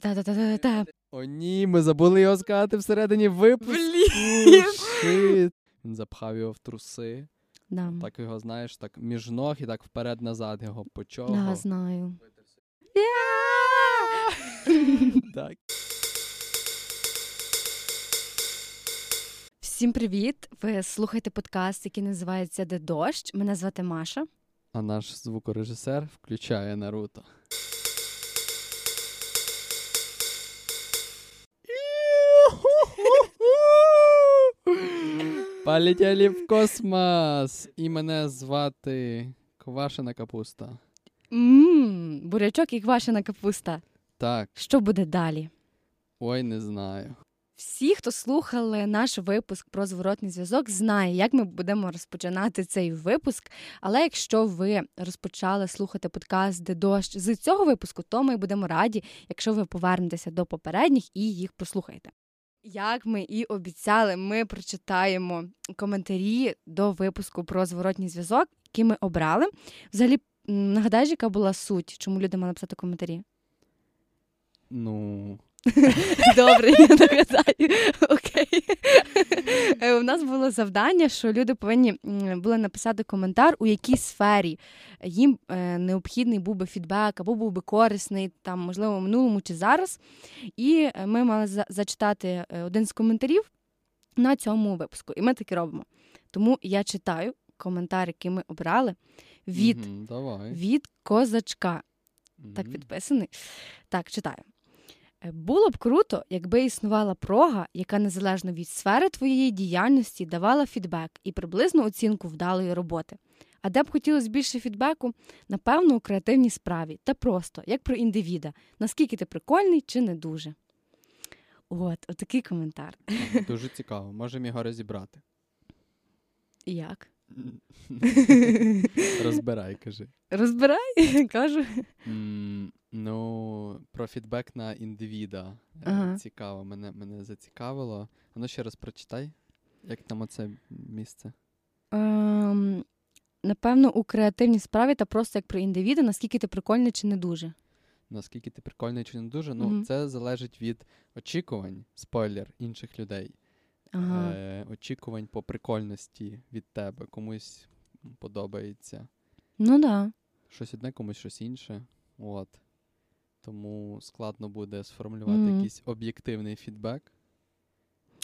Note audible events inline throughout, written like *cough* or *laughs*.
Та-та-та-та-та. О, ні, ми забули його сказати всередині випуску. Блін. Шит. Він запхав його в труси. Да. Так його, знаєш, так між ног і так вперед-назад його почого. Да, знаю. *laughs* Так. Всім привіт! Ви слухаєте подкаст, який називається Де дощ. Мене звати Маша. А наш звукорежисер включає Наруто. Полетіли в космос! І мене звати Квашена Капуста. Мм, бурячок і квашена капуста. Так, Що буде далі? ой, не знаю. Всі, хто слухали наш випуск про зворотний зв'язок, знає, як ми будемо розпочинати цей випуск. Але якщо ви розпочали слухати подкаст де дощ з цього випуску, то ми будемо раді, якщо ви повернетеся до попередніх і їх прослухаєте. Як ми і обіцяли, ми прочитаємо коментарі до випуску про зворотній зв'язок, який ми обрали. Взагалі, нагадаєш, яка була суть, чому люди мали писати коментарі? Ну, *laughs* Добре, я нагадаю. Окей. Е, У нас було завдання, що люди повинні були написати коментар, у якій сфері їм е, необхідний був би фідбек, або був би корисний, там, можливо, в минулому чи зараз. І е, ми мали зачитати один з коментарів на цьому випуску. І ми таки робимо. Тому я читаю коментар, який ми обрали від, давай. від козачка. Так підписаний. Так, читаю. Е, Було б круто, якби існувала прога, яка незалежно від сфери твоєї діяльності давала фідбек і приблизну оцінку вдалої роботи. А де б хотілося більше фідбеку? Напевно, у креативній справі та просто як про індивіда, наскільки ти прикольний чи не дуже. От, отакий коментар. Дуже цікаво. Можемо його розібрати. Як? *laughs* Розбирай, кажи. Розбирай, *laughs* кажу. М, Ну, про фідбек на індивіда. Е, Ага. Цікаво, мене, мене зацікавило. Ну ще раз прочитай, як там оце місце. Ем, напевно, у креативній справі та просто як про індивіда, наскільки ти прикольний чи не дуже. Наскільки ти прикольний чи не дуже? Ну, Мгм. це залежить від очікувань, спойлер, інших людей. Ага. Е, очікувань по прикольності від тебе. Комусь подобається Ну да. щось одне, комусь щось інше. От. Тому складно буде сформулювати Мгм. якийсь об'єктивний фідбек.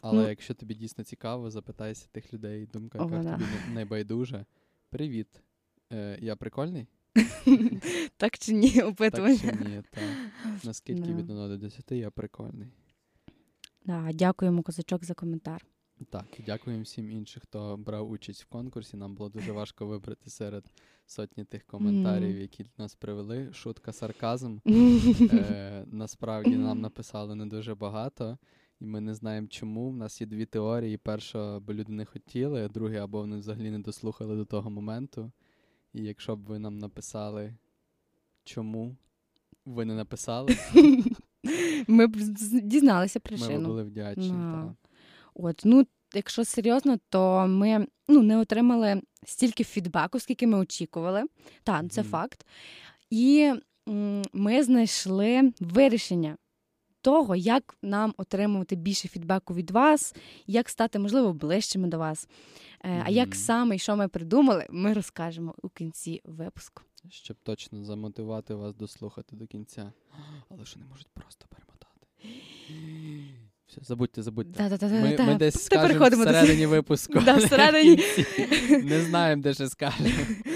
Але Ну. якщо тобі дійсно цікаво, запитайся тих людей, думка, яка тобі не. Привіт. Е, я прикольний? *laughs* так чи ні, Так чи ні? Та. Наскільки від 1 до 10 я прикольний. Да, дякуємо, козачок, за коментар. Так, дякуємо всім іншим, хто брав участь в конкурсі. Нам було дуже важко вибрати серед сотні тих коментарів, які нас привели. Шутка, сарказм. *laughs* Е, насправді нам написали не дуже багато, і ми не знаємо чому. У нас є дві теорії. Перша, або люди не хотіли, а друге, або вони взагалі не дослухали до того моменту. І якщо б ви нам написали, чому ви не написали, *laughs* Ми б дізналися ми були вдячні. Да. От, ну, якщо серйозно, то ми ну, не отримали стільки фідбеку, скільки ми очікували. Так, це Мгм. факт. І м, ми знайшли вирішення того, як нам отримувати більше фідбеку від вас, як стати, можливо, ближчими до вас. Е, А як саме і що ми придумали, ми розкажемо у кінці випуску. Щоб точно замотивувати вас дослухати до кінця. Але що не можуть просто перемотати. *gasps* Все, забудьте, забудьте. Ми, ми десь скажемо всередині випуску. *laughs* Да, всередині. Не знаємо, де ще скажемо.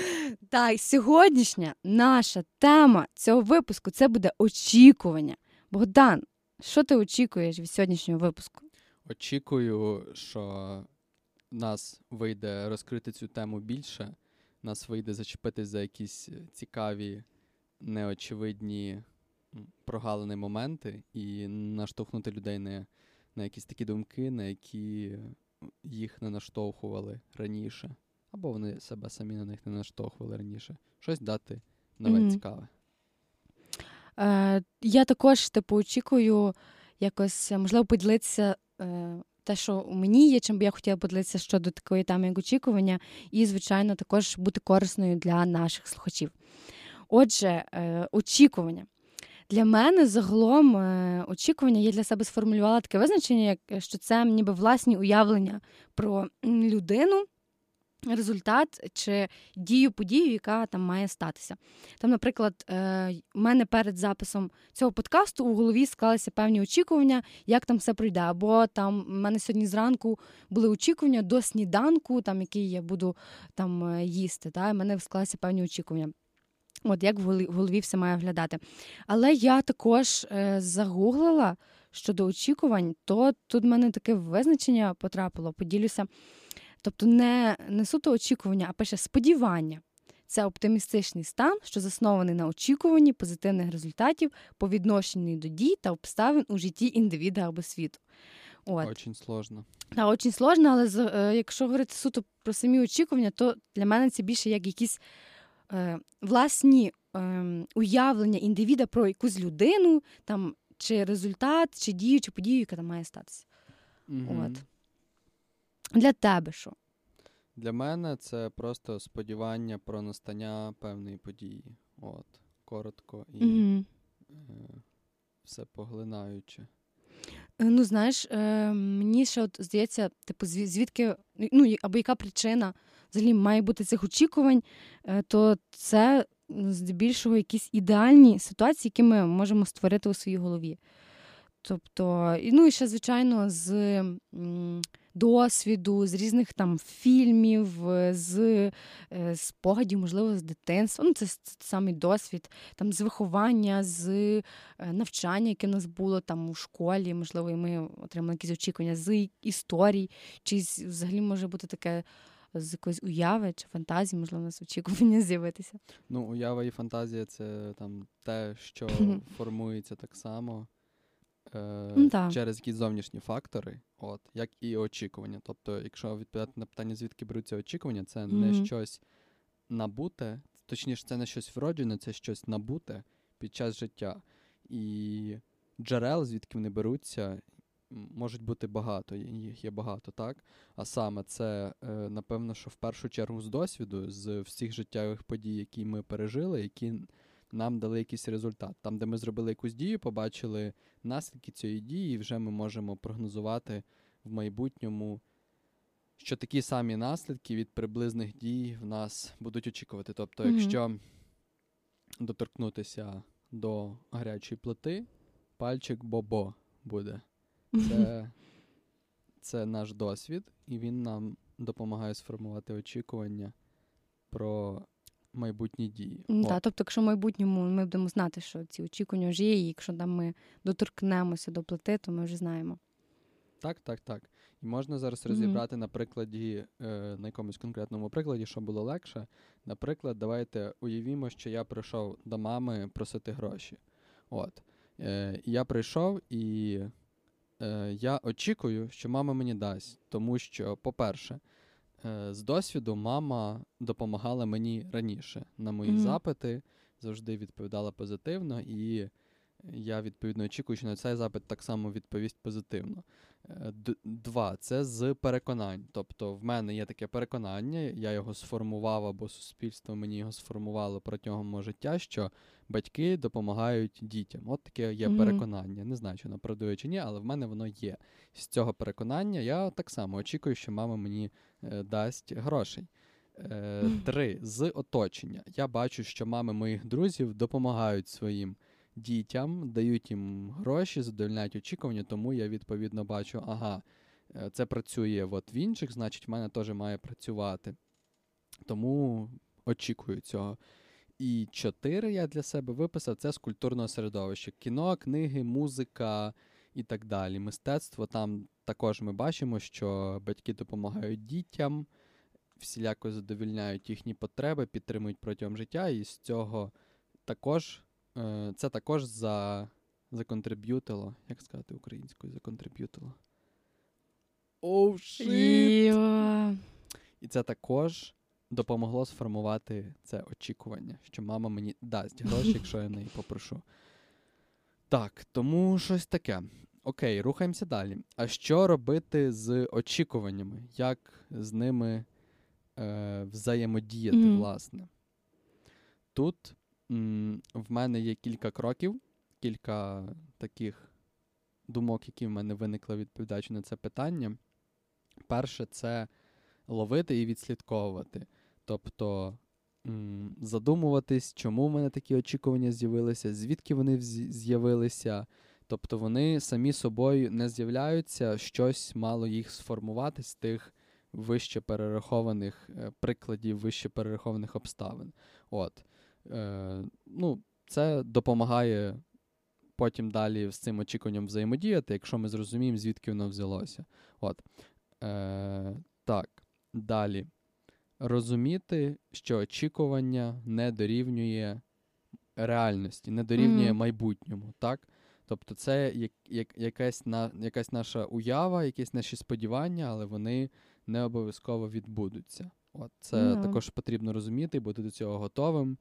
*laughs* Та й сьогоднішня наша тема цього випуску це буде очікування. Богдан, що ти очікуєш від сьогоднішнього випуску? Очікую, що нас вийде розкрити цю тему більше, нас вийде зачепитись за якісь цікаві, неочевидні м, прогалини моменти і наштовхнути людей на, на якісь такі думки, на які їх не наштовхували раніше. Або вони себе самі на них не наштовхували раніше. Щось дати нове Мгм. цікаве. Е, я також типу очікую якось, е, можливо, поділитися е, те, що мені є, чим би я хотіла поділитися щодо такої теми, як очікування, і, звичайно, також бути корисною для наших слухачів. Отже, е, очікування. Для мене загалом е, очікування я для себе сформулювала таке визначення, як що це ніби власні уявлення про людину, результат чи дію подію, яка там має статися. Там, наприклад, е, у мене перед записом цього подкасту у голові склалися певні очікування, як там все пройде. Або там у мене сьогодні зранку були очікування до сніданку, там який я буду там е, їсти. Та? У мене склалися певні очікування. От як в голові все має виглядати. Але я також е, загуглила щодо очікувань, то тут в мене таке визначення потрапило, поділюся. Тобто не, не суто очікування, а пише сподівання. Це оптимістичний стан, що заснований на очікуванні позитивних результатів по відношенню до дій та обставин у житті індивіда або світу. От. Очень сложно. Так, очень сложно, але е, якщо говорити суто про самі очікування, то для мене це більше як якісь е, власні е, уявлення індивіда про якусь людину, там, чи результат, чи дію, чи подію, яка там має статися. Угу. От. Для тебе що? Для мене це просто сподівання про настання певної події. От, Коротко і угу. е, все поглинаюче. Е, ну, знаєш, е, мені ще от здається, типу, звідки, ну, або яка причина взагалі має бути цих очікувань, е, то це здебільшого якісь ідеальні ситуації, які ми можемо створити у своїй голові. Тобто, ну і ще, звичайно, з досвіду, з різних там фільмів, з е, спогадів, можливо, з дитинства. Ну, це, самий досвід, там з виховання, з е, навчання, яке в нас було там у школі, можливо, і ми отримали якісь очікування з історій, чи взагалі може бути таке. З якоїсь уяви чи фантазії, можливо, у нас очікування *laughs* з'явитися. Ну, уява і фантазія це там те, що формується так само е, ну, через якісь зовнішні фактори, от, як і очікування. Тобто, якщо відповідати на питання, звідки беруться очікування, це mm-hmm. не щось набуте, точніше, це не щось вроджене, це щось набуте під час життя. І джерел, звідки вони беруться, можуть бути багато, їх є багато, так? А саме це, е, напевно, що в першу чергу з досвіду, з всіх життєвих подій, які ми пережили, які нам дали якийсь результат. Там, де ми зробили якусь дію, побачили наслідки цієї дії, і вже ми можемо прогнозувати в майбутньому, що такі самі наслідки від приблизних дій в нас будуть очікувати. Тобто, mm-hmm. якщо доторкнутися до гарячої плити, пальчик бобо буде. Це, *laughs* Це наш досвід, і він нам допомагає сформувати очікування про майбутні дії. Так, тобто, якщо в майбутньому ми будемо знати, що ці очікування вже є, і якщо там ми доторкнемося до плити, то ми вже знаємо. Так, так, так. І можна зараз розібрати mm-hmm. на прикладі, е, на якомусь конкретному прикладі, що було легше. Наприклад, давайте уявімо, що я прийшов до мами просити гроші. От. Е, Я прийшов і е, я очікую, що мама мені дасть. Тому що, по-перше, з досвіду мама допомагала мені раніше на мої mm-hmm. запити, завжди відповідала позитивно, і я відповідно очікую, що на цей запит так само відповість позитивно. Е, два це з переконань. Тобто, в мене є таке переконання, я його сформував або суспільство мені його сформувало протягом мого життя, що батьки допомагають дітям. От таке є mm-hmm. переконання. Не знаю, чи воно правдує чи ні, але в мене воно є. З цього переконання я так само очікую, що мама мені е, дасть грошей. Е, Три з оточення. Я бачу, що мами моїх друзів допомагають своїм дітям, дають їм гроші, задовольняють очікування, тому я відповідно бачу, ага, е, це працює от в інших, значить, в мене теж має працювати. Тому очікую цього. І чотири я для себе виписав це з культурного середовища: кіно, книги, музика і так далі. Мистецтво там також ми бачимо, що батьки допомагають дітям, всіляко задовільняють їхні потреби, підтримують протягом життя, і з цього також це також за, законтриб'ютило. Як сказати українською законтриб'ютило? Оу, oh, І це також допомогло сформувати це очікування, що мама мені дасть гроші, якщо я неї попрошу. Так, тому щось таке. Окей, рухаємося далі. А що робити з очікуваннями? Як з ними е, взаємодіяти, mm-hmm. власне? Тут в мене є кілька кроків, кілька таких думок, які в мене виникли, відповідаючи на це питання. Перше, це ловити і відслідковувати. Тобто задумуватись, чому в мене такі очікування з'явилися, звідки вони з'явилися. Тобто вони самі собою не з'являються, щось мало їх сформувати з тих вище перерахованих е, прикладів, вище перерахованих обставин. От. Е, ну, Це допомагає потім далі з цим очікуванням взаємодіяти, якщо ми зрозуміємо, звідки воно взялося. От. Е, Так, далі. Розуміти, що очікування не дорівнює реальності, не дорівнює mm-hmm. майбутньому. так? Тобто, це як, як, якась на, якась наша уява, якісь наші сподівання, але вони не обов'язково відбудуться. От Це mm-hmm. також потрібно розуміти, бути до цього готовим.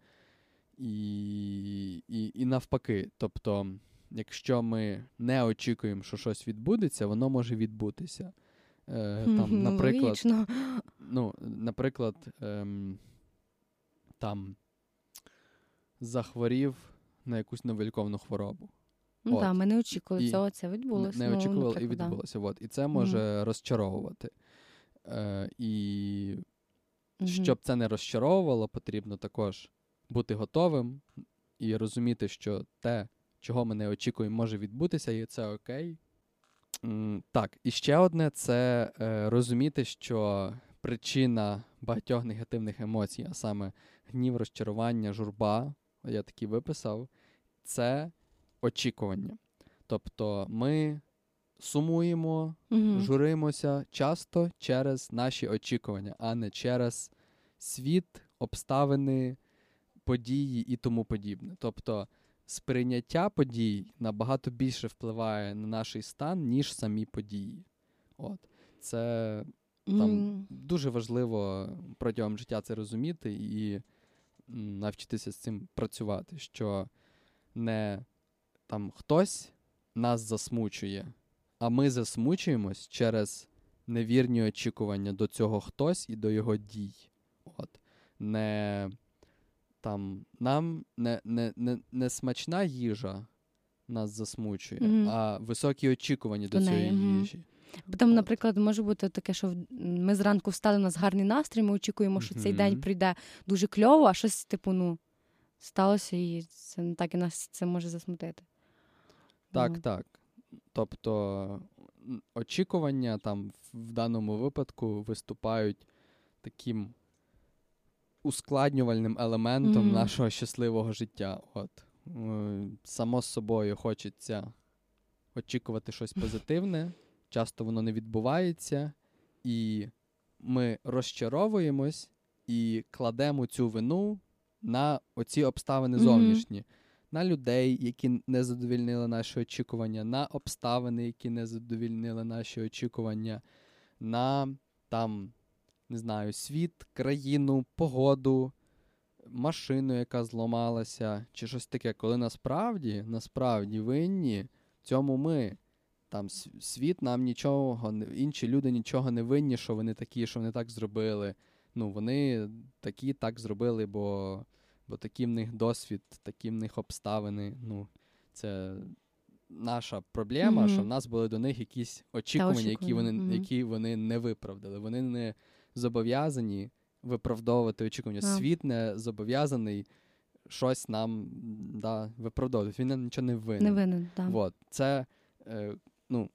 І, і, І навпаки. Тобто, якщо ми не очікуємо, що щось відбудеться, воно може відбутися. Е, там, Наприклад, ну, наприклад, ем, там захворів на якусь невиліковну хворобу. Ну так, ми не очікували цього, це відбулося. Не, не очікували ну, і відбулося. От. І це може mm розчаровувати. Е, І mm щоб це не розчаровувало, потрібно також бути готовим і розуміти, що те, чого ми не очікуємо, може відбутися, і це окей. Так, і ще одне це е, розуміти, що причина багатьох негативних емоцій, а саме гнів, розчарування, журба, я такі виписав, це очікування. Тобто ми сумуємо, mm журимося часто через наші очікування, а не через світ, обставини, події і тому подібне. Тобто сприйняття подій набагато більше впливає на наш стан, ніж самі події. От. Це там mm. дуже важливо протягом життя це розуміти і навчитися з цим працювати, що не там хтось нас засмучує, а ми засмучуємось через невірні очікування до цього хтось і до його дій. От. Не там Нам не не, не, не смачна їжа нас засмучує, mm-hmm. а високі очікування до, до цієї mm-hmm. їжі. Бо там, наприклад, може бути таке, що ми зранку встали, у нас гарний настрій, ми очікуємо, що mm-hmm. цей день прийде дуже кльово, а щось, типу, ну, сталося, і це так і нас це може засмутити. Так, mm. так. Тобто очікування там в даному випадку виступають таким ускладнювальним елементом mm. нашого щасливого життя. От. Само з собою хочеться очікувати щось *laughs* позитивне, часто воно не відбувається, і ми розчаровуємось і кладемо цю вину на оці обставини зовнішні. Mm-hmm на людей, які не задовільнили наші очікування, на обставини, які не задовільнили наші очікування, на там, не знаю, світ, країну, погоду, машину, яка зламалася, чи щось таке, коли насправді, насправді винні цьому ми. Там світ нам нічого, інші люди нічого не винні, що вони такі, що вони так зробили. Ну, вони такі так зробили, бо бо такий в них досвід, такі в них обставини. Ну, Це наша проблема, mm-hmm. що в нас були до них якісь очікування, які вони mm-hmm. які вони не виправдали. Вони не зобов'язані виправдовувати очікування. Yeah. Світ не зобов'язаний щось нам да, виправдовувати. Він нам нічого не винен. Не винен, так. Вот. Це е, ну,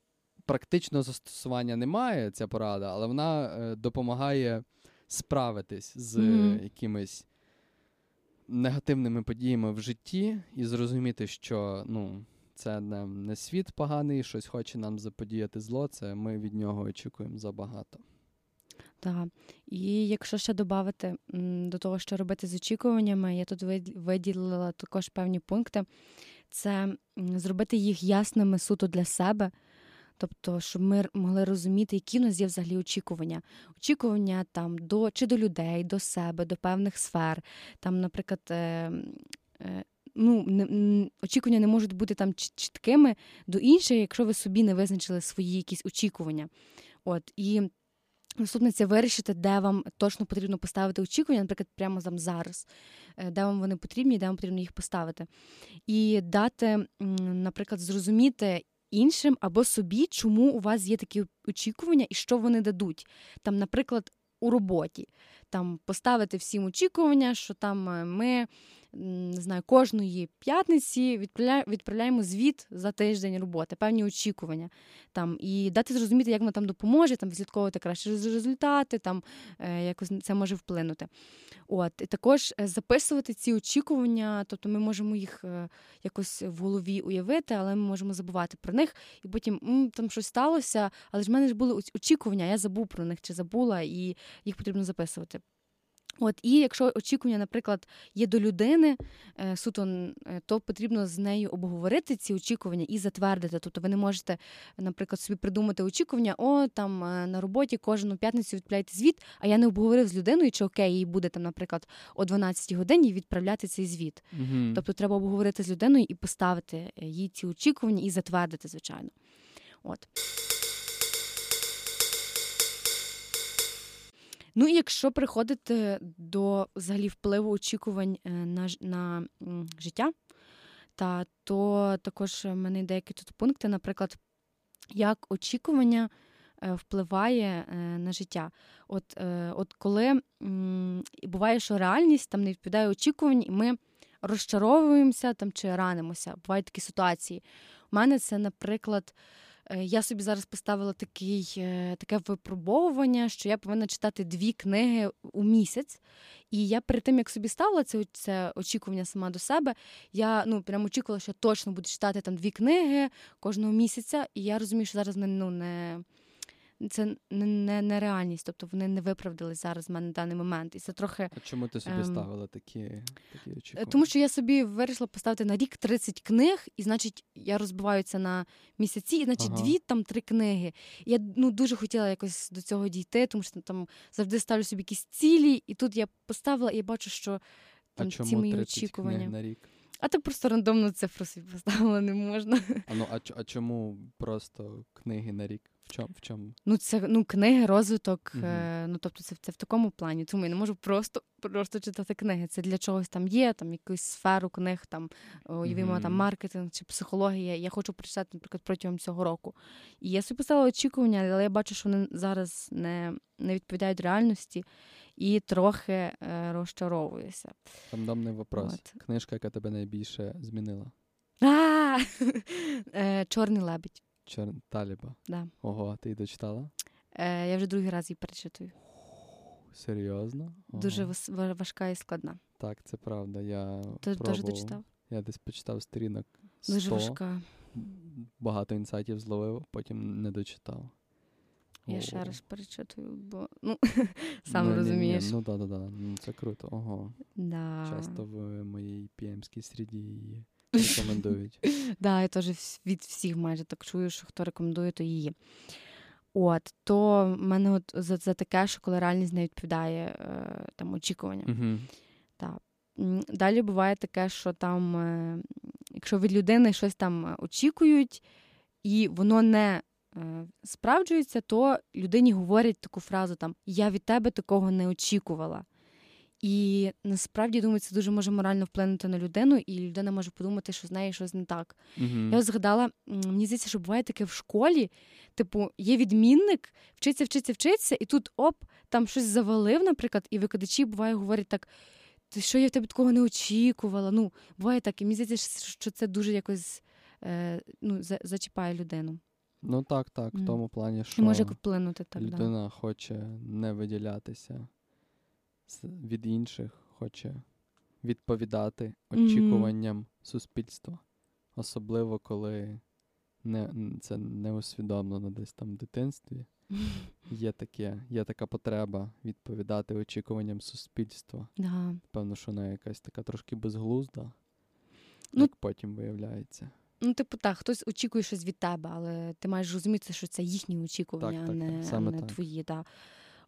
практичного застосування немає, ця порада, але вона е, допомагає справитись з mm-hmm. якимись негативними подіями в житті і зрозуміти, що ну, це не, не світ поганий, щось хоче нам заподіяти зло, це ми від нього очікуємо забагато. Так. І якщо ще додати до того, що робити з очікуваннями, я тут виділила також певні пункти. Це зробити їх ясними суто для себе, Тобто, щоб ми могли розуміти, які у нас є взагалі очікування. Очікування там до чи до людей, до себе, до певних сфер. Там, наприклад, е, е, ну, не, очікування не можуть бути там чіткими до інших, якщо ви собі не визначили свої якісь очікування. От і Наступне це вирішити, де вам точно потрібно поставити очікування, наприклад, прямо там зараз, е, де вам вони потрібні, де вам потрібно їх поставити. І дати, наприклад, зрозуміти іншим або собі, чому у вас є такі очікування і що вони дадуть. Там, наприклад, у роботі там поставити всім очікування, що там е, ми не знаю, кожної п'ятниці відправляємо звіт за тиждень роботи, певні очікування там, і дати зрозуміти, як воно там допоможе, там відслідковувати краще результати, там е, якось це може вплинути. От і також е, записувати ці очікування, тобто ми можемо їх е, якось в голові уявити, але ми можемо забувати про них, і потім там щось сталося, але ж в мене ж були очікування, я забув про них чи забула, і їх потрібно записувати. От і якщо очікування, наприклад, є до людини е, суто, е, то потрібно з нею обговорити ці очікування і затвердити. Тобто ви не можете, наприклад, собі придумати очікування, о там е, на роботі кожну п'ятницю відправляйте звіт, а я не обговорив з людиною, чи окей, їй буде там, наприклад, о 12 годині відправляти цей звіт. Угу. Тобто треба обговорити з людиною і поставити їй ці очікування і затвердити, звичайно. От. Ну і якщо приходити до взагалі впливу очікувань е, на на життя, та то також в мене деякі тут пункти, наприклад, як очікування е, впливає е, на життя. От от коли буває, що реальність там не відповідає очікувань, і ми розчаровуємося там чи ранимося. Бувають такі ситуації. У мене це, наприклад. Е, я собі зараз поставила такий, е, таке випробовування, що я повинна читати дві книги у місяць. І я перед тим, як собі ставила це це очікування сама до себе, я ну прям очікувала, що точно буду читати там дві книги кожного місяця. І я розумію, що зараз ну, не це не не реальність, тобто вони не виправдались зараз в мене на даний момент. І це трохи. А чому ти собі ем... ставила такі такі очікування? Тому що я собі вирішила поставити на рік 30 книг, і значить я розбиваю це на місяці, і значить ага. дві там три книги. Я ну дуже хотіла якось до цього дійти, тому що там завжди ставлю собі якісь цілі, і тут я поставила і я бачу, що там а чому ці мої 30 очікування. Книг на рік? А ти просто рандомну цифру собі поставила не можна. А ну а, а чому просто книги на рік? В чому? В чому? Ну, це ну, книги, розвиток. Угу. Е, ну, тобто, це це в такому плані. Тому я не можу просто просто читати книги. Це для чогось там є, там якусь сферу книг, там уявімо, угу. там маркетинг чи психологія. Я хочу прочитати, наприклад, протягом цього року. І я собі поставила очікування, але я бачу, що вони зараз не не відповідають реальності і трохи е, розчаровуюся. Рандомний вопрос. От. Книжка, яка тебе найбільше змінила? А! *laughs* Е, Чорний лебідь. Чор... Таліба. Да. Ого, ти її дочитала? Е, Я вже другий раз її перечитую. Серйозно? Ого. Дуже важка і складна. Так, це правда. Я Ти теж дочитав? Я десь почитав сторінок. 100, Дуже важка. Багато інсайтів зловив, потім не дочитав. Я О. ще раз перечитую, бо ну, *laughs* сам ну, розумієш. Ні, ні. Ну так, так, так. Ну, це круто. Ого. Да. Часто в моїй піємській сріді її рекомендують. *laughs* Да, я теж від всіх майже так чую, що хто рекомендує, то її. От, то в мене от за, за таке, що коли реальність не відповідає е, там очікуванням. Uh-huh. Так. Далі буває таке, що там, е, якщо від людини щось там очікують, і воно не е, справджується, то людині говорять таку фразу там Я від тебе такого не очікувала. І насправді думаю, це дуже може морально вплинути на людину, і людина може подумати, що з нею щось не так. Uh-huh. Я згадала, мені здається, що буває таке в школі. Типу, є відмінник, вчиться, вчиться, вчиться, і тут оп, там щось завалив, наприклад, і викладачі буває говорять так. Ти що я в тебе такого не очікувала? Ну, буває так, і мені здається, що це дуже якось е, ну, за, зачіпає людину. Ну так, так, mm. в тому плані, що може вплинути так. Людина да. хоче не виділятися від інших, хоче відповідати очікуванням mm-hmm. суспільства. Особливо, коли не, це не усвідомлено десь там в дитинстві. *laughs* Є таке, є така потреба відповідати очікуванням суспільства. Да. Певно, що вона якась така трошки безглузда, ну, як потім виявляється. Ну, типу, так, хтось очікує щось від тебе, але ти маєш розуміти, що це їхні очікування, так, так, а не, саме а не так. твої. Да.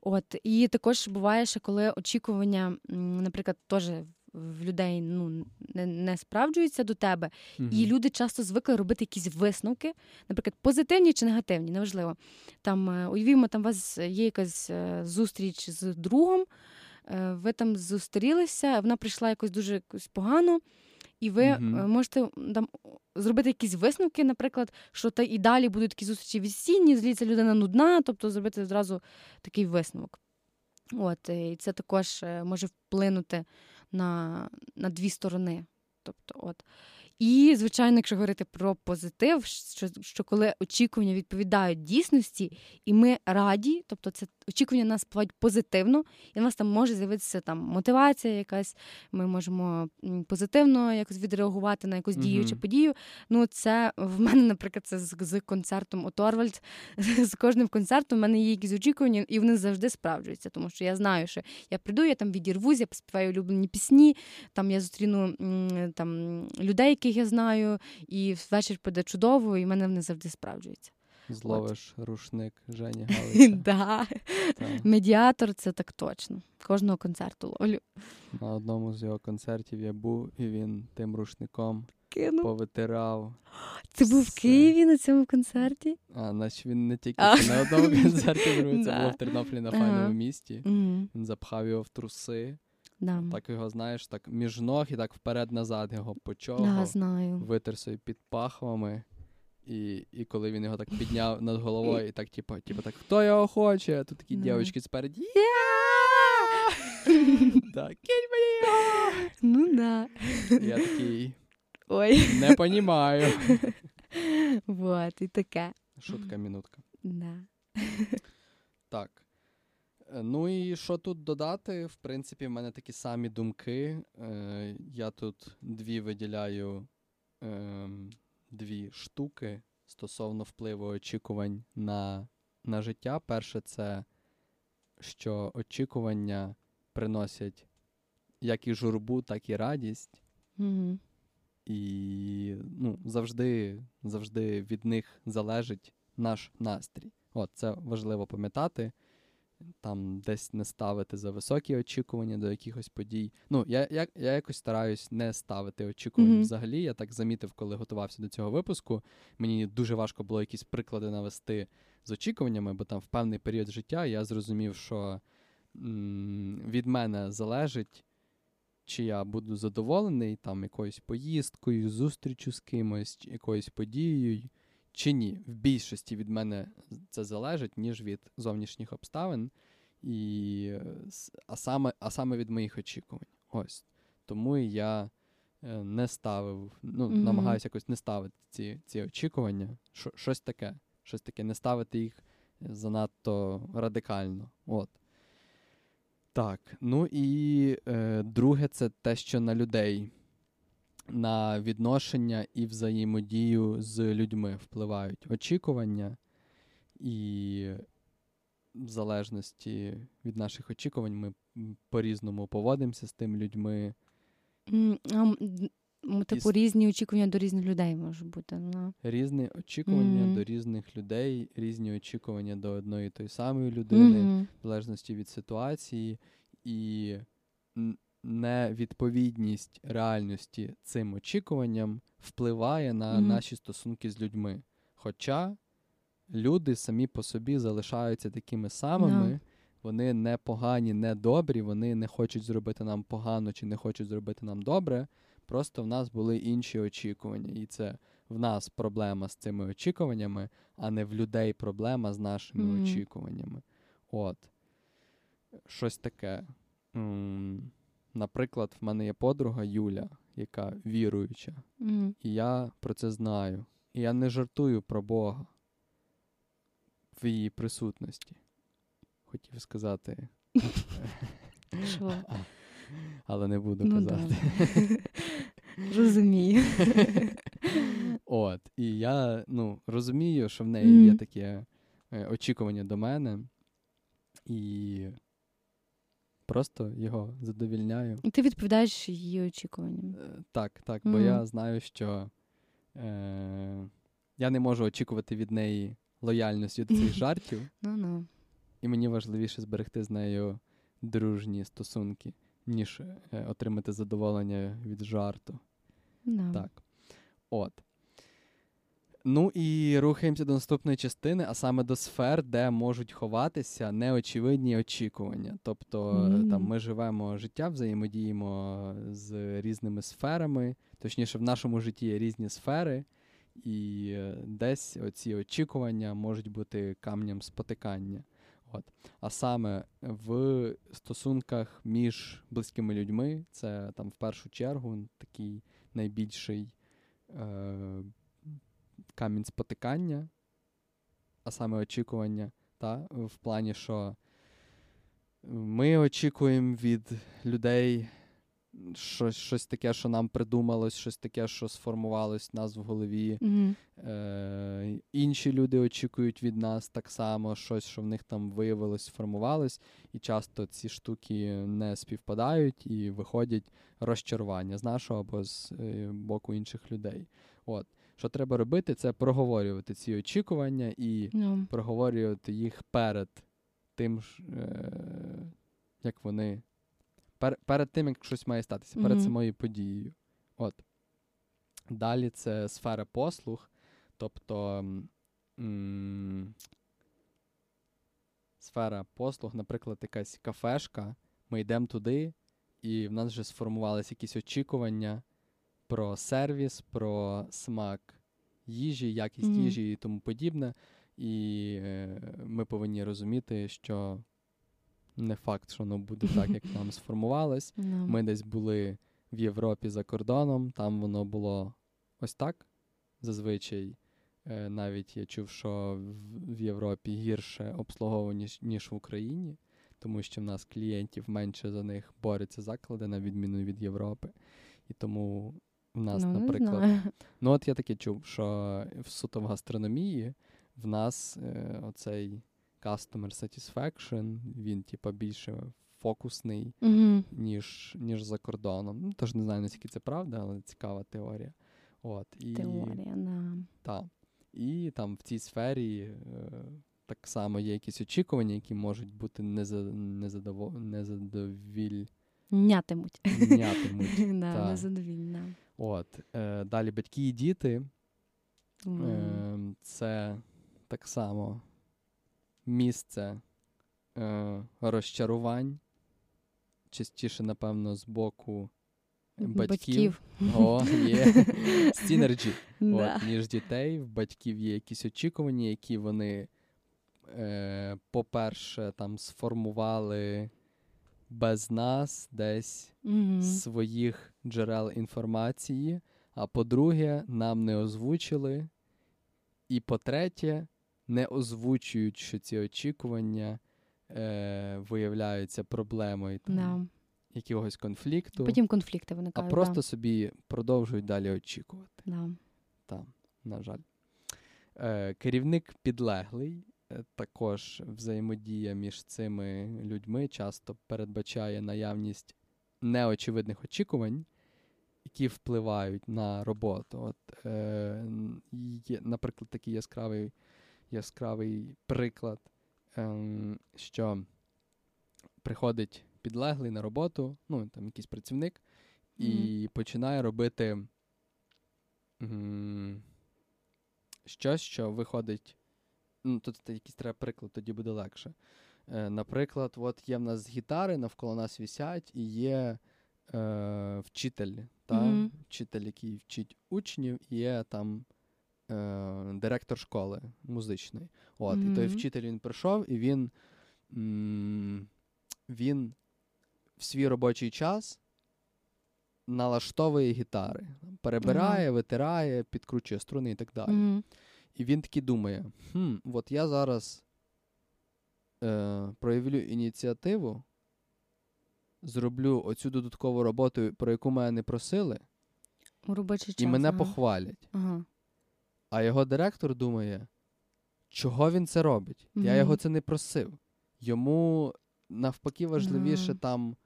От і також буває, що коли очікування, наприклад, теж в людей ну, не, не справджуються до тебе, Мгм. і люди часто звикли робити якісь висновки, наприклад, позитивні чи негативні, неважливо. Там е, уявімо, там у вас є якась е, зустріч з другом, е, ви там зустрілися, вона прийшла якось дуже якось погано, і ви е, можете там зробити якісь висновки, наприклад, що та і далі будуть такі зустрічі весінні, зліться людина нудна, тобто зробити одразу такий висновок. От, е, і це також е, може вплинути на, на дві сторони. Тобто, от. І, звичайно, якщо говорити про позитив, що, що коли очікування відповідають дійсності, і ми раді, тобто це очікування нас впливають позитивно, і в нас там може з'явитися там мотивація якась, ми можемо позитивно якось відреагувати на якусь дію чи подію. Ну, це в мене, наприклад, це з, з концертом у Торвальд. З кожним концертом в мене є якісь очікування, і вони завжди справджуються, тому що я знаю, що я прийду, я там відірвусь, я поспіваю улюблені пісні, там я зустріну там людей, яких я знаю, і вечір буде чудово, і в мене вони завжди справджуються. Зловиш рушник Жені *laughs* Галиця. Медіатор це так точно. Кожного концерту ловлю. На одному з його концертів я був, і він тим рушником Кину. повитирав. *gasps* Ти був в. Києві на цьому концерті? А, наче він не тільки *laughs* на одному концерті це *laughs* було в Тернополі на файному місті. Він запхав його в труси, Да. так його, знаєш, так між ног і так вперед-назад його Да, почого, знаю. витер собі під пахвами. І, і коли він його так підняв над головою, і так, типу, типу так, хто його хоче? А Тут такі Да. дівчатки спереді. Так, *laughs* кинь мені його! Ну да. Я такий, Ой. не понімаю. *laughs* Вот, і таке. Шутка мінутка. Да. Так. Е, Ну і що тут додати? В принципі, в мене такі самі думки. Е, я тут дві виділяю ем, дві штуки стосовно впливу очікувань на, на життя. Перше, це що очікування приносять як і журбу, так і радість. Угу. І ну, завжди, завжди від них залежить наш настрій. От це важливо пам'ятати. Там десь не ставити за високі очікування до якихось подій. Ну, я, я, я якось стараюсь не ставити очікувань Мгм. взагалі. Я так замітив, коли готувався до цього випуску. Мені дуже важко було якісь приклади навести з очікуваннями, бо там в певний період життя я зрозумів, що м- від мене залежить, чи я буду задоволений там якоюсь поїздкою, зустрічю з кимось, якоюсь подією, чи ні. В більшості від мене це залежить, ніж від зовнішніх обставин, і, е, а, саме, а саме від моїх очікувань. Ось. Тому я е, не ставив, ну, Мгм. намагаюся якось не ставити ці, ці очікування. Що, щось таке. Щось таке, не ставити їх занадто радикально. От. Так, ну і е, друге, це те, що на людей, на відношення і взаємодію з людьми впливають очікування, і в залежності від наших очікувань ми по-різному поводимося з тими людьми. Типу різні очікування до різних людей може бути. Ну. Різні очікування Мгм. до різних людей, різні очікування до одної тої самої людини. Мгм. в залежності від ситуації, і невідповідність реальності цим очікуванням впливає на Мгм. наші стосунки з людьми. Хоча люди самі по собі залишаються такими самими, вони не погані, не добрі, вони не хочуть зробити нам погано чи не хочуть зробити нам добре. Просто в нас були інші очікування, і це в нас проблема з цими очікуваннями, а не в людей проблема з нашими Мгм. очікуваннями. От. Щось таке. М, Наприклад, в мене є подруга Юля, яка віруюча, Мгм. і я про це знаю. І я не жартую про Бога в її присутності. Хотів сказати, Що? *laughs* але не буду Ну, казати. *laughs* Розумію. *laughs* От, і я ну, розумію, що в неї є таке е, очікування до мене, і просто його задовільняю. І Ти відповідаєш її очікуванням. Е, Так, так, бо Мгм. я знаю, що е, я не можу очікувати від неї лояльності до цих *laughs* жартів, Ну ну. і мені важливіше зберегти з нею дружні стосунки. ніж е, отримати задоволення від жарту. Да. Так. От. Ну і рухаємося до наступної частини, а саме до сфер, де можуть ховатися неочевидні очікування. Тобто Мгм. там ми живемо життя, взаємодіємо з різними сферами. Точніше, в нашому житті є різні сфери, і е, десь оці очікування можуть бути камнем спотикання. От. А саме в стосунках між близькими людьми, це там в першу чергу такий найбільший е, камінь спотикання, а саме очікування, та, в плані, що ми очікуємо від людей щось, щось таке, що нам придумалось, щось таке, що сформувалось в нас в голові. Мгм. Е, інші люди очікують від нас так само щось, що в них там виявилось, сформувалось, і часто ці штуки не співпадають і виходять розчарування з нашого або з е, боку інших людей. От. Що треба робити, це проговорювати ці очікування і Ну, проговорювати їх перед тим, е, як вони. Пер, перед тим, як щось має статися, перед Мгм. самою подією. От. Далі це сфера послуг, тобто м- сфера послуг, наприклад, якась кафешка, ми йдемо туди, і в нас вже сформувалися якісь очікування про сервіс, про смак їжі, якість Мгм. їжі і тому подібне. І е, ми повинні розуміти, що не факт, що воно буде так, як нам *laughs* сформувалось. ну. Ми десь були в Європі за кордоном, там воно було ось так. Зазвичай е, навіть я чув, що в, в Європі гірше обслуговувані, ніж, ніж в Україні, тому що в нас клієнтів менше за них борються заклади, на відміну від Європи. І тому в нас, ну, не наприклад, знаю. Ну, от я таке чув, що в суто в гастрономії в нас е, оцей customer satisfaction, він, типа, більше фокусний, Мгм. ніж, ніж за кордоном. Ну, тож не знаю, наскільки це правда, але цікава теорія. От, і, Теорія, да. Та. І там в цій сфері е, так само є якісь очікування, які можуть бути незадовільнятимуть. Нятимуть. *laughs* Да, Та. незадовільна. От, е, далі батьки і діти. Мгм. Е, це так само місце е, розчарувань, частіше, напевно, з боку батьків. О, є. *laughs* От, ніж дітей, в батьків є якісь очікування, які вони, е, по-перше, там сформували без нас десь з своїх джерел інформації, а по-друге, нам не озвучили. І по-третє, не озвучують, що ці очікування е, виявляються проблемою там, Да. якогось конфлікту, Потім конфлікти виникають. а просто да. собі продовжують далі очікувати. Да. Там, на жаль. Е, керівник підлеглий. е, Також взаємодія між цими людьми часто передбачає наявність неочевидних очікувань, які впливають на роботу. От, е, є, наприклад, такий яскравий, яскравий приклад, ем, що приходить підлеглий на роботу, ну там якийсь працівник, і починає робити м, щось, що виходить. Ну, тут якийсь треба приклад, тоді буде легше. Е, наприклад, от є в нас гітари, навколо нас вісять, і є е, вчитель, та? Мгм. вчитель, який вчить учнів, є там е, директор школи музичної. От, І той вчитель він прийшов, і він, м, він в свій робочий час налаштовує гітари, перебирає, витирає, підкручує струни і так далі. Мгм. І він таки думає: хм, от я зараз е, проявлю ініціативу, зроблю оцю додаткову роботу, про яку мене не просили, робочий час. і мене ага. похвалять. Ага. А його директор думає, чого він це робить? Я його це не просив. Йому навпаки важливіше Да. там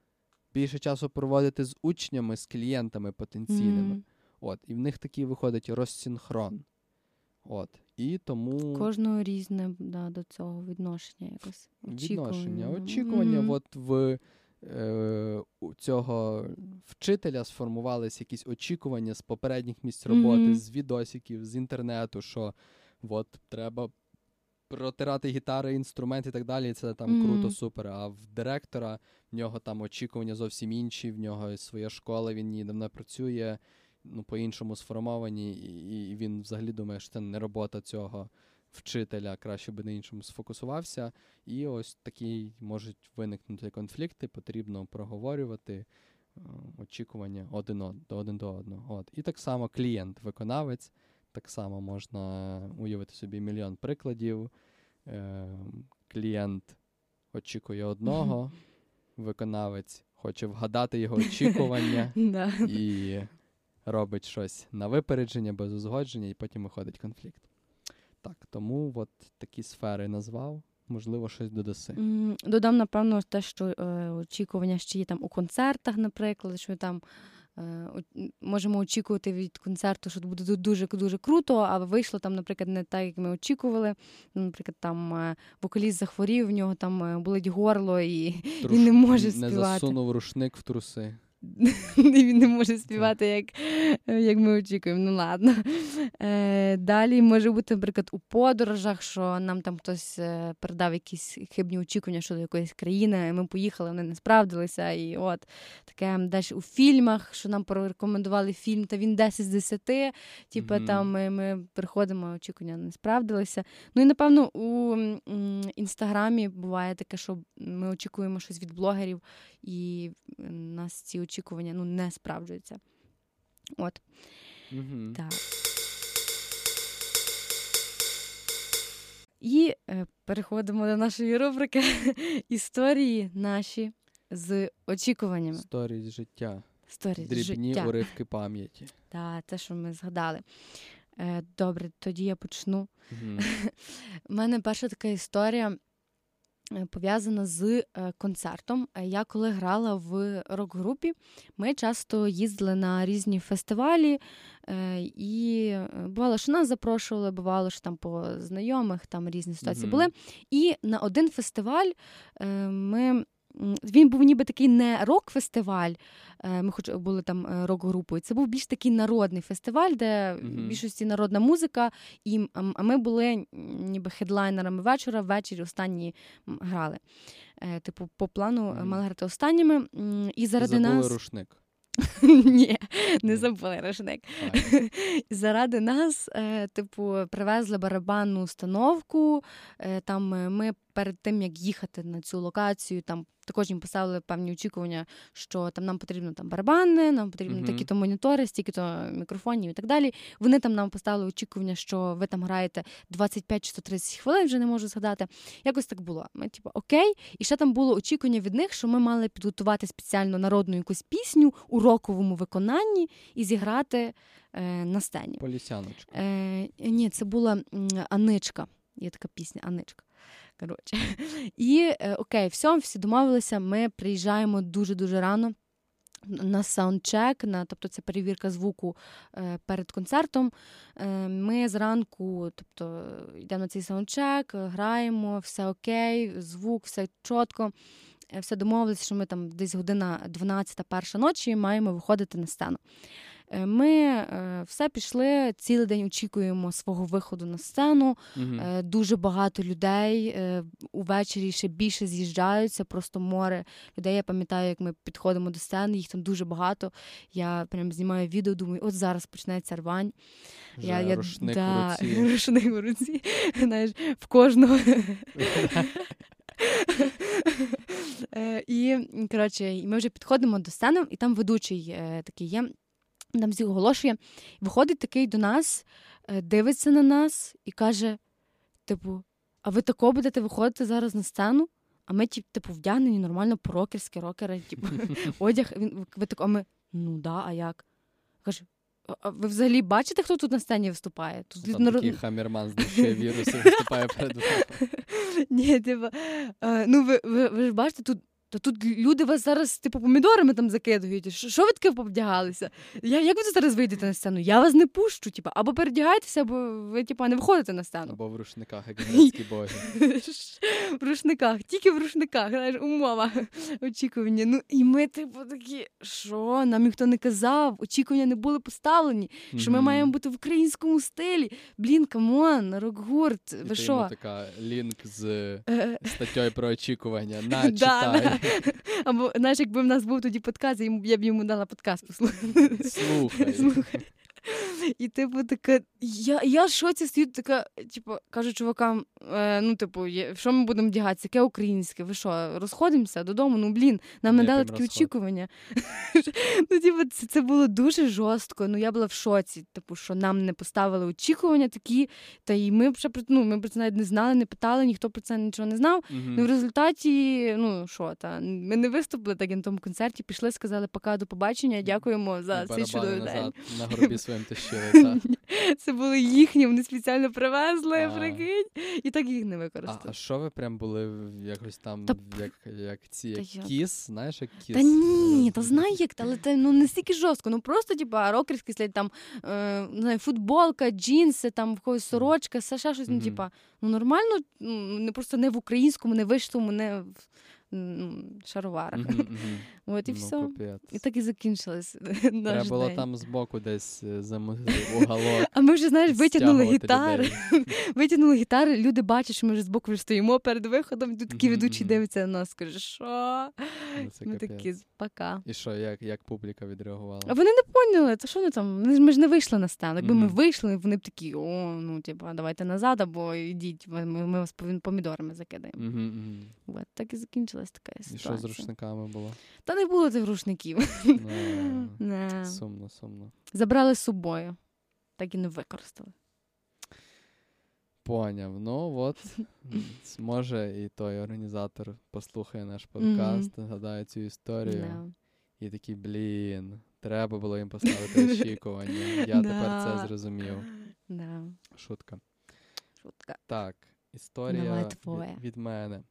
більше часу проводити з учнями, з клієнтами потенційними. Мгм. От, і в них такий виходить розсинхрон. От. І тому Кожного різне да, до цього відношення якось. відношення. Очікування. Очікування, Мгм. от в у цього вчителя сформувалися якісь очікування з попередніх місць роботи, Мгм. з відосиків, з інтернету, що от треба протирати гітари, інструменти і так далі. і Це там Мгм. круто, супер. А в директора в нього там очікування зовсім інші, в нього своя школа, він її давно працює, ну, по-іншому сформовані, і, і він взагалі думає, що це не робота цього вчителя, краще би на іншому сфокусувався. І ось такі можуть виникнути конфлікти, потрібно проговорювати е, очікування один, од- до- один до одного. От. І так само клієнт, виконавець, так само можна уявити собі мільйон прикладів. Е, клієнт очікує одного, *laughs* виконавець хоче вгадати його *laughs* очікування і робить щось на випередження, без узгодження, і потім виходить конфлікт. Так, тому от такі сфери назвав, можливо, щось додаси. Додам, напевно, те, що е, очікування ще є там у концертах, наприклад, що там е, можемо очікувати від концерту, що буде дуже дуже круто, а вийшло там, наприклад, не так, як ми очікували. Наприклад, там е, вокаліст захворів, в нього там болить горло, і Труш- він не може Не засунув рушник в труси. *laughs* він не може співати, як, як ми очікуємо. Ну ладно. Е, далі може бути, наприклад, у подорожах, що нам там хтось е, передав якісь хибні очікування щодо якоїсь країни, і ми поїхали, вони не справдилися. І от таке далі у фільмах, що нам порекомендували фільм, та він 10 з 10. Типу, Мгм. там ми, ми приходимо, очікування не справдилися. Ну і напевно у інстаграмі буває таке, що ми очікуємо щось від блогерів, і нас ці очікування ну, не справджуються. От, Угу. так. І е, переходимо до нашої рубрики *laughs* історії наші з очікуваннями. Історії з життя. Історії з Дрібні життя. уривки пам'яті. Та, те, що ми згадали. Е, добре, тоді я почну. *laughs* У мене перша така історія пов'язана з е, концертом. Е, Я коли грала в рок-групі, ми часто їздили на різні фестивалі, е, і е, бувало, що нас запрошували, бувало, що там по знайомих там різні ситуації Мгм. були. І на один фестиваль е, ми. Він був ніби такий не рок-фестиваль, е, ми хоч були там е, рок-групою. Це був більш такий народний фестиваль, де в Мгм. більшості народна музика, і а ми були ніби хедлайнерами вечора, ввечері останні грали. Е, Типу, по плану Мгм. мали грати останніми. І заради Забули нас рушник. *laughs* ні, не забули рушник. *laughs* Заради нас, типу, привезли барабанну установку. Там ми перед тим, як їхати на цю локацію, там також їм поставили певні очікування, що там нам потрібно там барабани, нам потрібні Мгм. такі-то монітори, стільки-то мікрофонів і так далі. Вони там нам поставили очікування, що ви там граєте 25 чи 130 хвилин, вже не можу згадати. Якось так було. Ми, типу, окей. І ще там було очікування від них, що ми мали підготувати спеціально народну якусь пісню у роковому виконанні і зіграти е, на сцені. Полісяночка. Е, ні, це була Аничка. Є така пісня Аничка. Коротше. *laughs* І е, окей, все, всі домовилися. Ми приїжджаємо дуже-дуже рано. На саундчек, на, тобто це перевірка звуку е, перед концертом. Е, ми зранку, тобто, йдемо на цей саундчек, граємо, все окей, звук, все чітко. Е, все домовилися, що ми там десь година 12 перша ночі маємо виходити на сцену. Е, Ми е, все пішли, цілий день очікуємо свого виходу на сцену. Е, Дуже багато людей увечері ще більше з'їжджаються, просто море людей. Я пам'ятаю, як ми підходимо до сцени, їх там дуже багато. Я прям знімаю відео, думаю, от зараз почнеться рвань. Вже рушник да, в руці. *laughs* рушник в руці. Знаєш, в кожного. *laughs* І коротше, ми вже підходимо до сцени, і там ведучий такий є. Там всіх оголошує. Виходить такий до нас, е, дивиться на нас і каже: типу, а ви тако будете виходити зараз на сцену? А ми, типу, вдягнені нормально по-рокерськи, рокери, типу, *laughs* одяг. Він ви тако, а ми, ну да, а як? Каже, «А- ви взагалі бачите, хто тут на сцені виступає? Тут Там народ- такий хамерман знищує *laughs* віруси, виступає перед вами. Ні, типу, е, ну ви, ви, ви ж бачите, тут Та тут люди вас зараз, типу, помідорами там закидують. Що ви таке повдягалися? Я, Як ви зараз вийдете на сцену? Я вас не пущу. Типу, або передягайтеся, або ви типу, не виходите на сцену. Або в рушниках, як грецькі боги. *laughs* В рушниках, тільки в рушниках, знаєш, умова очікування. Ну і ми, типу, такі, що нам ніхто не казав, очікування не були поставлені, що ми маємо бути в українському стилі. Блін, come on, рок-гурт. Ви що? така link з Е, статтєю про очікування. *laughs* На, читай. *laughs* Або, знаєш, якби в нас був тоді подкаст, я б йому дала подкаст послухати. Слухай. Слухай. І, типу, така, я я в шоці стою, така, типу, кажу чувакам, е, ну, типу, є, що ми будемо вдягатися? Яке українське? Ви що, розходимося додому? Ну, блін, нам не дали такі розход. очікування. ну, типу, це, це було дуже жорстко. Ну, я була в шоці, типу, що нам не поставили очікування такі, та і ми вже ну, ми про це навіть не знали, не питали, ніхто про це нічого не знав. Mm-hmm. Ну, в результаті, ну, що, та, ми не виступили так на тому концерті, пішли, сказали, пока, до побачення, дякуємо за цей чудовий день. На *laughs* своїм *laughs* тащили. Це було їхні, вони спеціально привезли, прикинь, і так їх не використали. А що ви прям були якось там, як як ці як кіс, знаєш, як кіс? Та ні, та знаю як, але це ну не стільки жорстко. Ну просто типа рокерський слід там е, не знаю, футболка, джинси, там в когось сорочка, все ще щось. Ну, типа, ну нормально, ну не просто не в українському, не виштому, не в шароварах. Mm-hmm, *laughs* mm-hmm. От і ну, все. Капець. І так і закінчилось. *laughs* Треба було день. там збоку десь е, замовити *laughs* уголок. А ми вже, знаєш, витягнули гітари. витягнули гітари, люди бачать, що ми вже збоку вже стоїмо перед виходом, і тут такі ведучі дивляться на нас, каже, що? Ну, ми такі, пока. І що, як як публіка відреагувала? А вони не поняли, то що вони там? Ми ж не вийшли на сцену. Якби ми вийшли, вони б такі, о, ну, типу, давайте назад, або йдіть, ми, вас помідорами закидаємо. От, так і закінчилась така ситуація. І що з рушниками було? Та не було тих рушників. *laughs* Не. Сумно, сумно. Забрали з собою, так і не використали. Поняв. Ну от, *laughs* може, і той організатор послухає наш подкаст, згадає цю історію. Yeah. І такий, блін, треба було їм поставити *laughs* очікування. Я тепер це зрозумів. Шутка. Шутка. Так, історія від, від мене.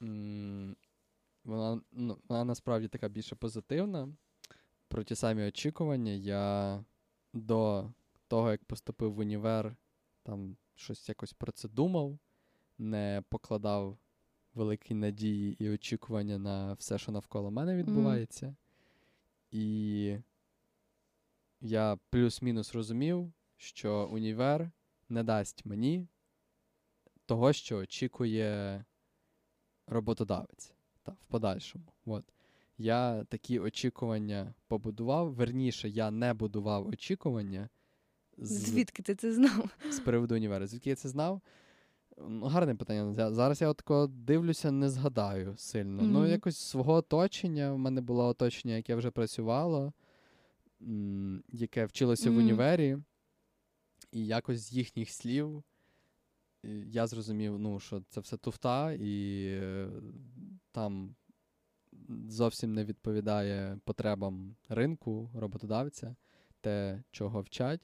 Вона ну, вона насправді така більше позитивна. Про ті самі очікування. Я до того, як поступив в універ, там щось якось про це думав, не покладав великі надії і очікування на все, що навколо мене відбувається. Mm. І я плюс-мінус розумів, що універ не дасть мені того, що очікує роботодавець та, в подальшому. От. Я такі очікування побудував. Верніше, я не будував очікування. З... Звідки ти це знав? З приводу універу. Звідки я це знав? Ну, Гарне питання. Зараз я от дивлюся, не згадаю сильно. Mm-hmm. Ну, якось свого оточення. В мене було оточення, яке вже працювало, яке вчилося mm-hmm. в універі, і якось з їхніх слів я зрозумів, ну, що це все туфта, і е, там зовсім не відповідає потребам ринку, роботодавця, те, чого вчать.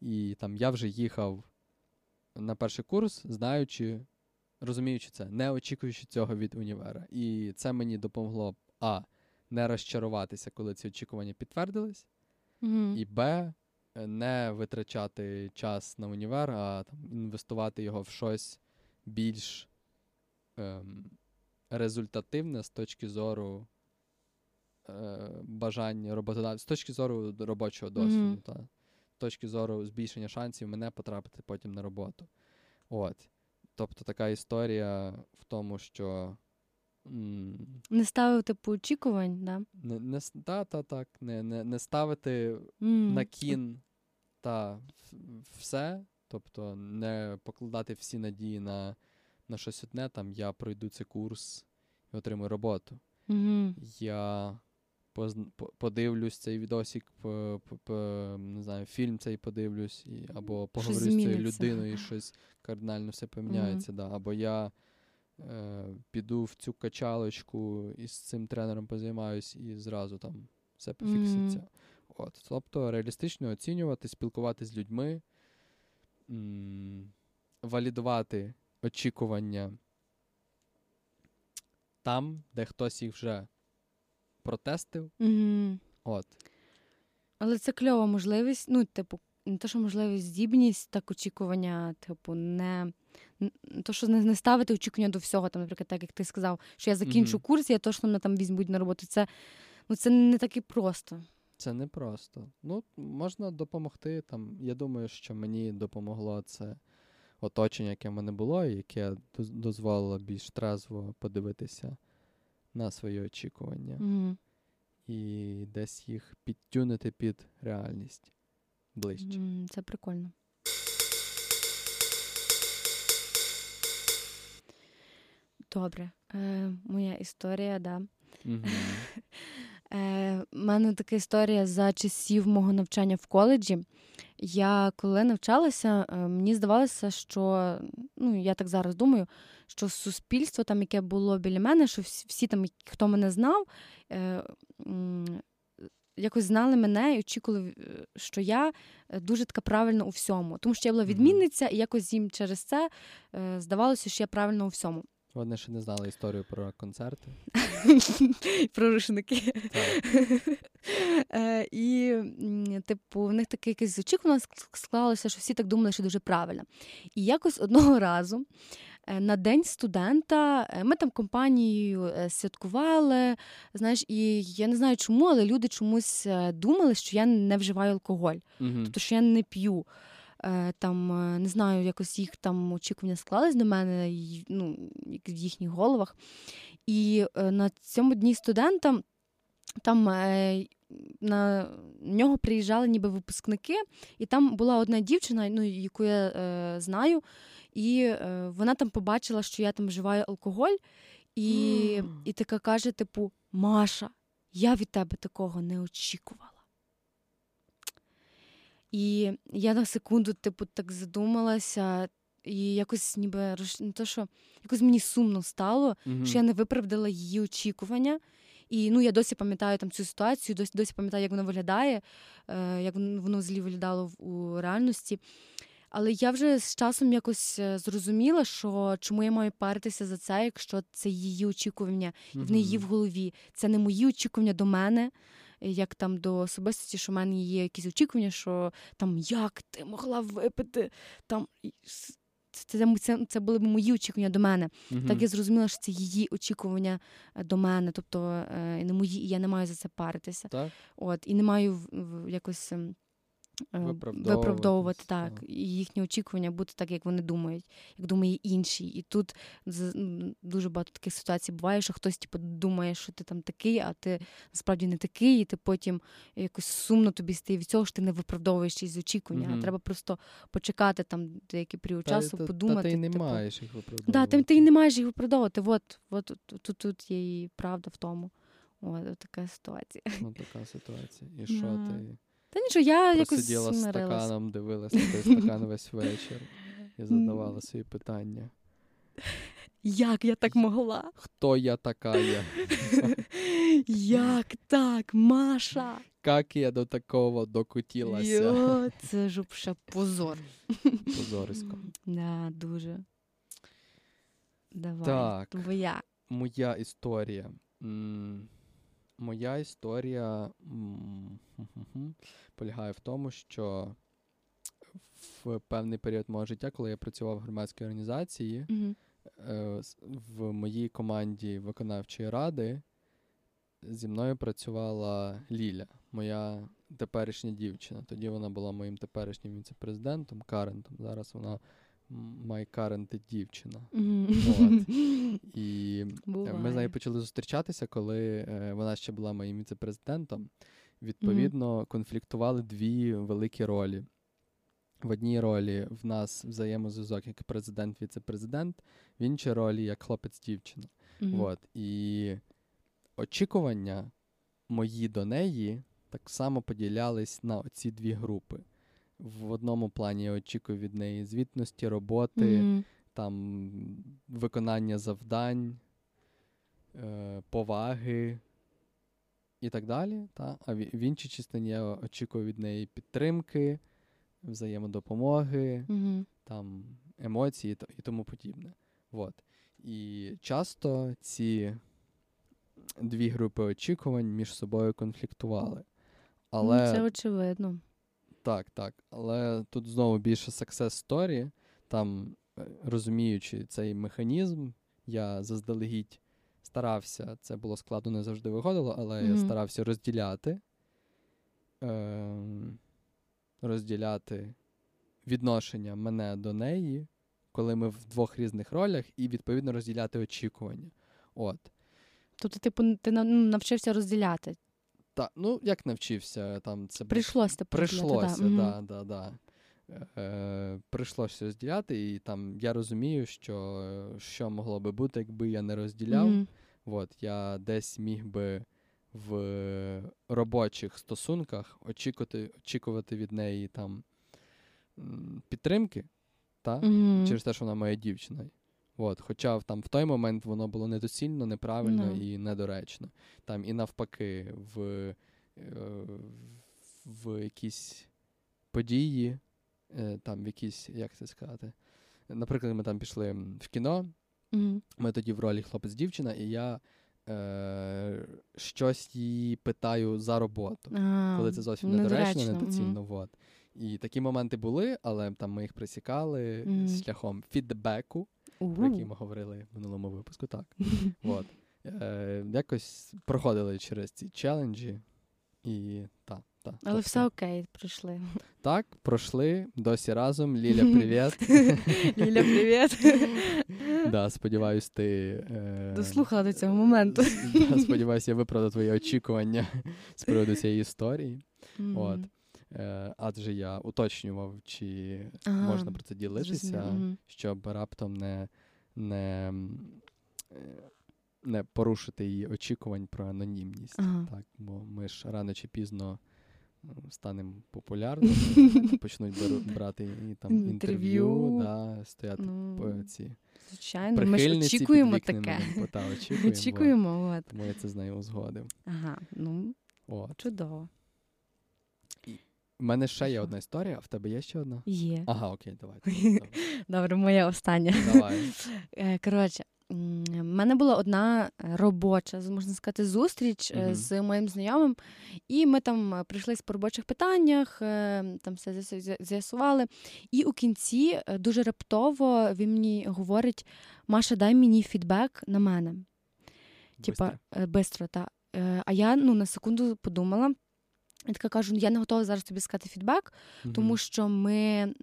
І там я вже їхав на перший курс, знаючи, розуміючи це, не очікуючи цього від універа. І це мені допомогло А. Не розчаруватися, коли ці очікування підтвердились, mm-hmm. і Б не витрачати час на універ, а там, інвестувати його в щось більш ем, результативне з точки зору е, бажання роботодавця, з точки зору робочого досвіду, mm-hmm. та, з точки зору збільшення шансів мене потрапити потім на роботу. От. Тобто така історія в тому, що. Не ставив типу очікувань, да? Не, не, та, та, так, не не, не ставити mm. на кін та все. Тобто не покладати всі надії на на щось одне. Там я пройду цей курс і отримую роботу. Mm-hmm. Я поз, подивлюсь цей по, по, по, не знаю, фільм цей подивлюсь, і, або поговорю з цією людиною, і щось кардинально все поміняється. Mm-hmm. Да. Або я е, піду в цю качалочку і з цим тренером позаймаюсь, і зразу там все пофікситься. Mm-hmm. От, Тобто реалістично оцінювати, спілкуватися з людьми, м- валідувати очікування там, де хтось їх вже протестив. Угу. От. Але це кльова можливість. Ну, типу, не те, що можливість, здібність, так очікування, типу, не то, що не, ставити очікування до всього, там, наприклад, так як ти сказав, що я закінчу mm-hmm. курс, я точно мене там візьмуть на роботу. Це ну, це не так і просто. Це не просто. Ну, можна допомогти. Там. Я думаю, що мені допомогло це оточення, яке в мене було, і яке дозволило більш трезво подивитися на свої очікування. Mm-hmm. І десь їх підтюнити під реальність ближче. Mm, це прикольно. Добре. Е, Моя історія, да. Mm-hmm. *laughs* Е, У мене така історія за часів мого навчання в коледжі. Я коли навчалася, е, мені здавалося, що ну я так зараз думаю, що суспільство, там, яке було біля мене, що всі, всі там, хто мене знав, е, якось знали мене і очікували, е, що я дуже така правильна у всьому. Тому що я була відмінниця, і якось їм через це здавалося, що я правильна у всьому. Вони ще не знали історію про концерти. *laughs* Про рушники. *laughs* Е, і, типу, в них таке якесь очікування склалося, що всі так думали, що дуже правильно. І якось одного *laughs* разу. Е, на день студента е, ми там компанією святкували, знаєш, і я не знаю чому, але люди чомусь думали, що я не вживаю алкоголь, тобто що я не п'ю. Е, там е, не знаю, якось їх там очікування склались до мене ну, в їхніх головах. І е, на цьому дні студента там на нього приїжджали ніби випускники, і там була одна дівчина, ну, яку я е, знаю, і е, вона там побачила, що я там вживаю алкоголь, і, і така каже: типу, Маша, я від тебе такого не очікувала. І я на секунду, типу, так задумалася, і якось ніби не то, що якось мені сумно стало, mm-hmm. що я не виправдала її очікування. І ну, я досі пам'ятаю там цю ситуацію, досі досі пам'ятаю, як воно виглядає, е, як воно злі виглядало у реальності. Але я вже з часом якось е, зрозуміла, що чому я маю паритися за це, якщо це її очікування, і в неї в голові. Це не мої очікування до мене як там до особистості, що в мене є якісь очікування, що там як ти могла випити там. Це це, це були б мої очікування до мене. Uh-huh. Так я зрозуміла, що це її очікування е, до мене, тобто е, не мої, і я не маю за це паритися. Так? От, І не маю якось в Е, виправдовувати, виправдовувати так, і їхні очікування бути так, як вони думають, як думає інший. І тут дуже багато таких ситуацій буває, що хтось типу, думає, що ти там такий, а ти насправді не такий, і ти потім якось сумно тобі стає від цього, що ти не виправдовуєш із очікування. Mm-hmm. А треба просто почекати там деякий період часу, та, подумати. Та ти не типу, маєш їх виправдовувати. Да, ти, ти не маєш їх виправдовувати. От, от тут, тут, тут є і правда в тому. От така ситуація. Ну, така ситуація. І *laughs* що ти? Та нічого, я якось Сиділа з стаканом, дивилася той *laughs* стакан весь вечір і задавала свої питання. Як я так могла? Хто я така? я? *laughs* Як так, Маша? Як я до такого докутілася? Йо, Це ж ще позор. Позорисько. Да, дуже. Давай, так, твоя. Моя історія. Моя історія *laughs* полягає в тому, що в певний період мого життя, коли я працював в громадській організації, mm-hmm. в моїй команді виконавчої ради зі мною працювала Ліля, моя теперішня дівчина. Тоді вона була моїм теперішнім віце-президентом, Карентом. Зараз вона my current дівчина. Mm-hmm. От. І Буває. ми з нею почали зустрічатися, коли е, вона ще була моїм віце-президентом. Відповідно, mm-hmm. конфліктували дві великі ролі. В одній ролі в нас взаємозв'язок як президент-віце-президент, в іншій ролі як хлопець-дівчина. Mm-hmm. От. І очікування мої до неї так само поділялись на ці дві групи в одному плані я очікую від неї звітності, роботи, mm-hmm. там виконання завдань, е, поваги і так далі. Та? А в, в іншій частині я очікую від неї підтримки, взаємодопомоги, mm-hmm. там, емоції і тому подібне. Вот. І часто ці дві групи очікувань між собою конфліктували. Але... Ну, це очевидно. Так, так. Але тут знову більше success story. Там, е, розуміючи цей механізм, я заздалегідь старався, це було складно, не завжди виходило, але mm-hmm. я старався розділяти. Е- розділяти відношення мене до неї, коли ми в двох різних ролях, і відповідно розділяти очікування. От. Тобто, типу, ти навчився розділяти? Так, ну як навчився там це Прийшлося типу, Прийшлося, так, да, да, да. Е, Прийшлося розділяти, і там я розумію, що що могло би бути, якби я не розділяв. Mm-hmm. От, Я десь міг би в робочих стосунках очікувати очікувати від неї там підтримки, та? Mm-hmm. через те, що вона моя дівчина. От, Хоча там в той момент воно було недоцільно, неправильно no. і недоречно. Там І навпаки, в, е, в якісь події, е, там в якісь, як це сказати, наприклад, ми там пішли в кіно, mm-hmm. ми тоді в ролі хлопець-дівчина, і я е, щось її питаю за роботу, а, коли це зовсім недоречно, недоцільно. Mm-hmm. Вот. І такі моменти були, але там ми їх присікали mm-hmm. шляхом фідбеку, uh-huh. про який ми говорили в минулому випуску. Так. *laughs* От. Е, Якось проходили через ці челенджі і так. Та, Але тобто, все окей, пройшли. Так, пройшли. Досі разом. *laughs* Ліля, привіт. Ліля, привіт. *laughs* Да, Сподіваюсь, ти е... дослухала до цього моменту. Да, Сподіваюся, я виправдав твої очікування з приводу цієї історії. Mm-hmm. От. Е, адже я уточнював, чи ага, можна про це ділитися, mm-hmm. щоб раптом не не, е, не порушити її очікувань про анонімність. Ага. Так, Бо ми ж рано чи пізно станемо популярними, *laughs* почнуть *laughs* брати і там інтерв'ю, да, стояти ну, по ці. Звичайно, ми ж очікуємо таке. Та, *laughs* очікуємо, очікуємо от. Тому я це з нею узгодив. Ага, ну от. чудово. У мене ще є одна історія, а в тебе є ще одна? Є. Ага, окей, давай. *laughs* Добре, моя остання. Давай. *laughs* Е, коротше, в мене була одна робоча, можна сказати, зустріч uh-huh. з моїм знайомим, і ми там е, прийшли по робочих питаннях, там все з'ясували. І у кінці дуже раптово він мені говорить: Маша, дай мені фідбек на мене. Типа, бистро, так. А я ну, на секунду подумала. Я така кажу, «Ну, я не готова зараз тобі сказати фідбек, тому що ми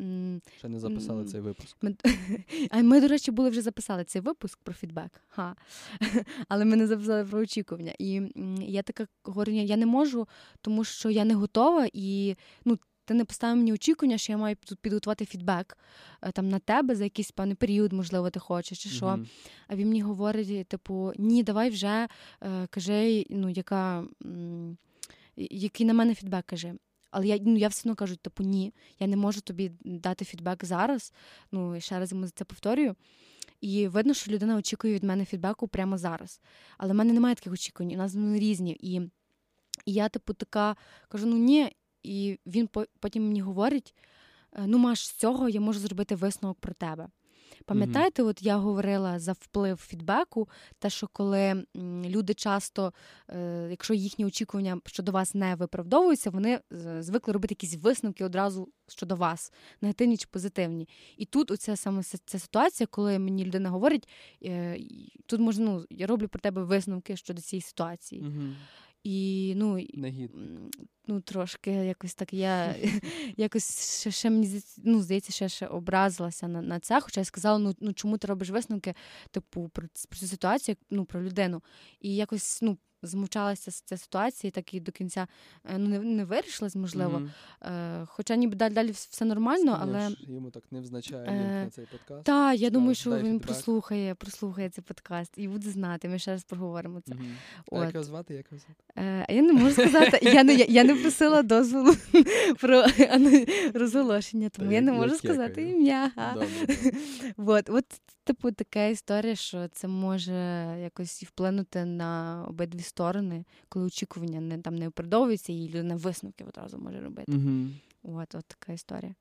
ще не записали цей випуск. Ми, *laughs* а ми, до речі, були вже записали цей випуск про фідбек. Ха. *laughs* Але ми не записали про очікування. І я така говорю, я не можу, тому що я не готова, і ну, ти не поставив мені очікування, що я маю тут підготувати фідбек е, там на тебе за якийсь певний період, можливо, ти хочеш, чи що. Mm-hmm. А він мені говорить: типу, ні, давай вже е, кажи, ну, яка. М- який на мене фідбек каже. Але я ну, я все одно кажу, типу, ні, я не можу тобі дати фідбек зараз. Ну, і ще раз йому це повторюю. І видно, що людина очікує від мене фідбеку прямо зараз. Але в мене немає таких очікувань, у нас вони різні. І, і я, типу, така кажу: ну ні. І він потім мені говорить: «Е, ну, Маш, з цього я можу зробити висновок про тебе. Пам'ятаєте, mm-hmm. от я говорила за вплив фідбеку, те, що коли люди часто, е, якщо їхні очікування щодо вас не виправдовуються, вони звикли робити якісь висновки одразу щодо вас, негативні чи позитивні. І тут оця саме ця ситуація, коли мені людина говорить, е, тут можна ну, я роблю про тебе висновки щодо цієї ситуації. Mm-hmm. І ну Негідник. Ну трошки якось так я *laughs* якось ще ще мені ну, здається, ще ще образилася на на це. Хоча я сказала, ну ну чому ти робиш висновки, типу, про, про цю ситуацію, ну про людину. І якось ну змовчалася з цієї ситуації, так і до кінця е, ну, не не вирішилась, можливо. Mm-hmm. Е, Хоча ніби далі далі все нормально, але йому так не взначає е, на цей подкаст. Так, я думаю, що він фідбек. прослухає, прослухає цей подкаст і буде знати. Ми ще раз проговоримо це. Mm-hmm. От. А як його звати? Як його звати? Е, Я не можу сказати. Я не я, я не просила дозволу *laughs* про розголошення, тому я не можу сказати ім'я. *laughs* От, от, типу, така історія, що це може якось вплинути на обидві сторони, коли очікування не там не оправдовуються, і людина висновки одразу може робити. От, от така історія.